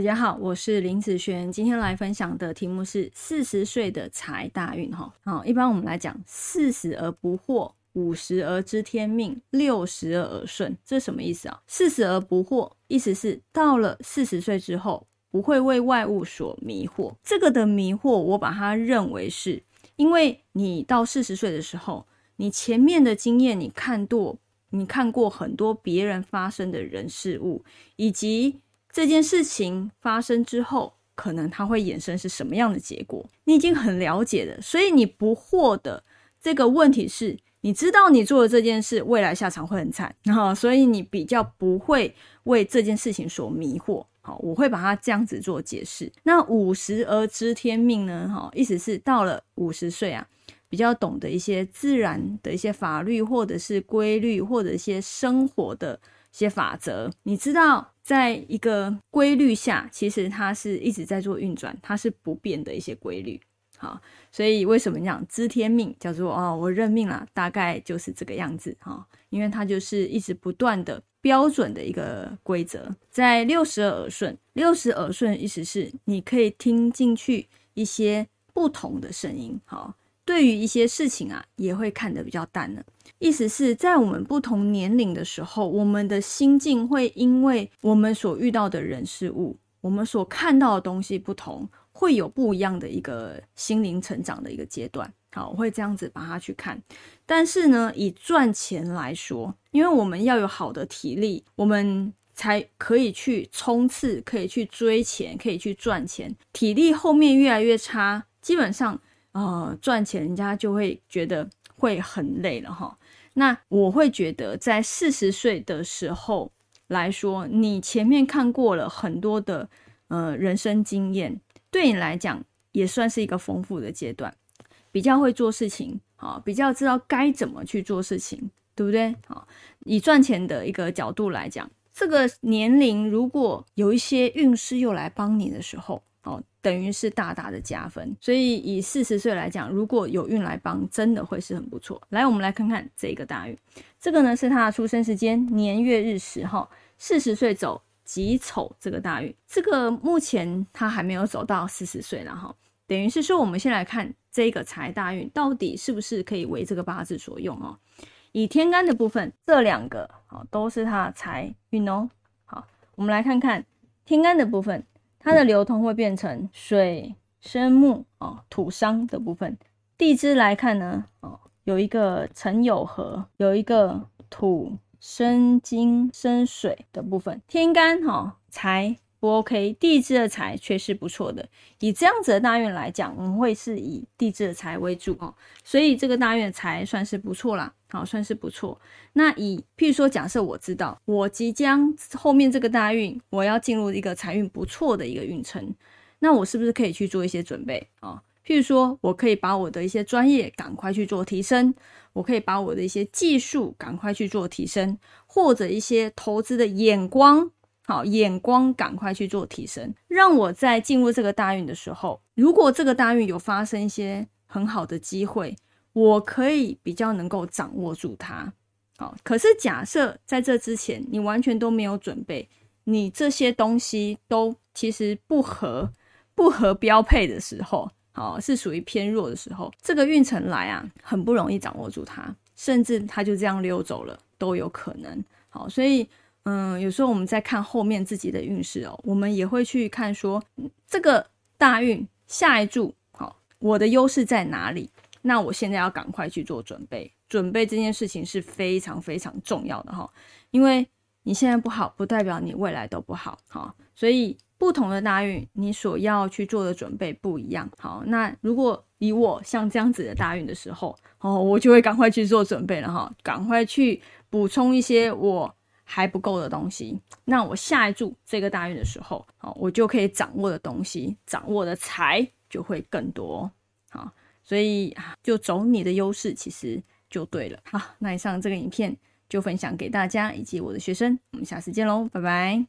大家好，我是林子璇，今天来分享的题目是四十岁的财大运哈。好，一般我们来讲四十而不惑，五十而知天命，六十而耳顺，这是什么意思啊？四十而不惑，意思是到了四十岁之后，不会为外物所迷惑。这个的迷惑，我把它认为是因为你到四十岁的时候，你前面的经验，你看多，你看过很多别人发生的人事物，以及。这件事情发生之后，可能它会衍生是什么样的结果？你已经很了解了，所以你不获得这个问题是，你知道你做的这件事未来下场会很惨，然后所以你比较不会为这件事情所迷惑。好，我会把它这样子做解释。那五十而知天命呢？哈，意思是到了五十岁啊，比较懂得一些自然的一些法律，或者是规律，或者一些生活的些法则，你知道。在一个规律下，其实它是一直在做运转，它是不变的一些规律。好，所以为什么讲知天命叫做哦，我认命了，大概就是这个样子哈，因为它就是一直不断的标准的一个规则。在六十耳顺，六十耳顺意思是你可以听进去一些不同的声音，好。对于一些事情啊，也会看得比较淡了。意思是在我们不同年龄的时候，我们的心境会因为我们所遇到的人事物，我们所看到的东西不同，会有不一样的一个心灵成长的一个阶段。好，我会这样子把它去看。但是呢，以赚钱来说，因为我们要有好的体力，我们才可以去冲刺，可以去追钱，可以去赚钱。体力后面越来越差，基本上。呃，赚钱人家就会觉得会很累了哈。那我会觉得，在四十岁的时候来说，你前面看过了很多的呃人生经验，对你来讲也算是一个丰富的阶段，比较会做事情，好，比较知道该怎么去做事情，对不对？好，以赚钱的一个角度来讲，这个年龄如果有一些运势又来帮你的时候。等于是大大的加分，所以以四十岁来讲，如果有运来帮，真的会是很不错。来，我们来看看这个大运，这个呢是他的出生时间年月日时哈，四十岁走己丑这个大运，这个目前他还没有走到四十岁了哈，等于是说，我们先来看这个财大运到底是不是可以为这个八字所用哦。以天干的部分，这两个好都是他的财运哦。好，我们来看看天干的部分。它的流通会变成水生木哦，土伤的部分。地支来看呢，哦，有一个辰酉合，有一个土生金生水的部分。天干哈财。不 OK，地支的财却是不错的。以这样子的大运来讲，我们会是以地支的财为主哦，所以这个大运的财算是不错啦，好，算是不错。那以譬如说，假设我知道我即将后面这个大运，我要进入一个财运不错的一个运程，那我是不是可以去做一些准备啊？譬如说，我可以把我的一些专业赶快去做提升，我可以把我的一些技术赶快去做提升，或者一些投资的眼光。好，眼光赶快去做提升，让我在进入这个大运的时候，如果这个大运有发生一些很好的机会，我可以比较能够掌握住它。好，可是假设在这之前你完全都没有准备，你这些东西都其实不合不合标配的时候，好是属于偏弱的时候，这个运程来啊，很不容易掌握住它，甚至它就这样溜走了都有可能。好，所以。嗯，有时候我们在看后面自己的运势哦，我们也会去看说这个大运下一注，好，我的优势在哪里？那我现在要赶快去做准备，准备这件事情是非常非常重要的哈，因为你现在不好，不代表你未来都不好，好，所以不同的大运，你所要去做的准备不一样。好，那如果以我像这样子的大运的时候，哦，我就会赶快去做准备了哈，赶快去补充一些我。还不够的东西，那我下一注这个大运的时候，好，我就可以掌握的东西，掌握的财就会更多，好，所以就走你的优势，其实就对了。好，那以上这个影片就分享给大家以及我的学生，我们下次见喽，拜拜。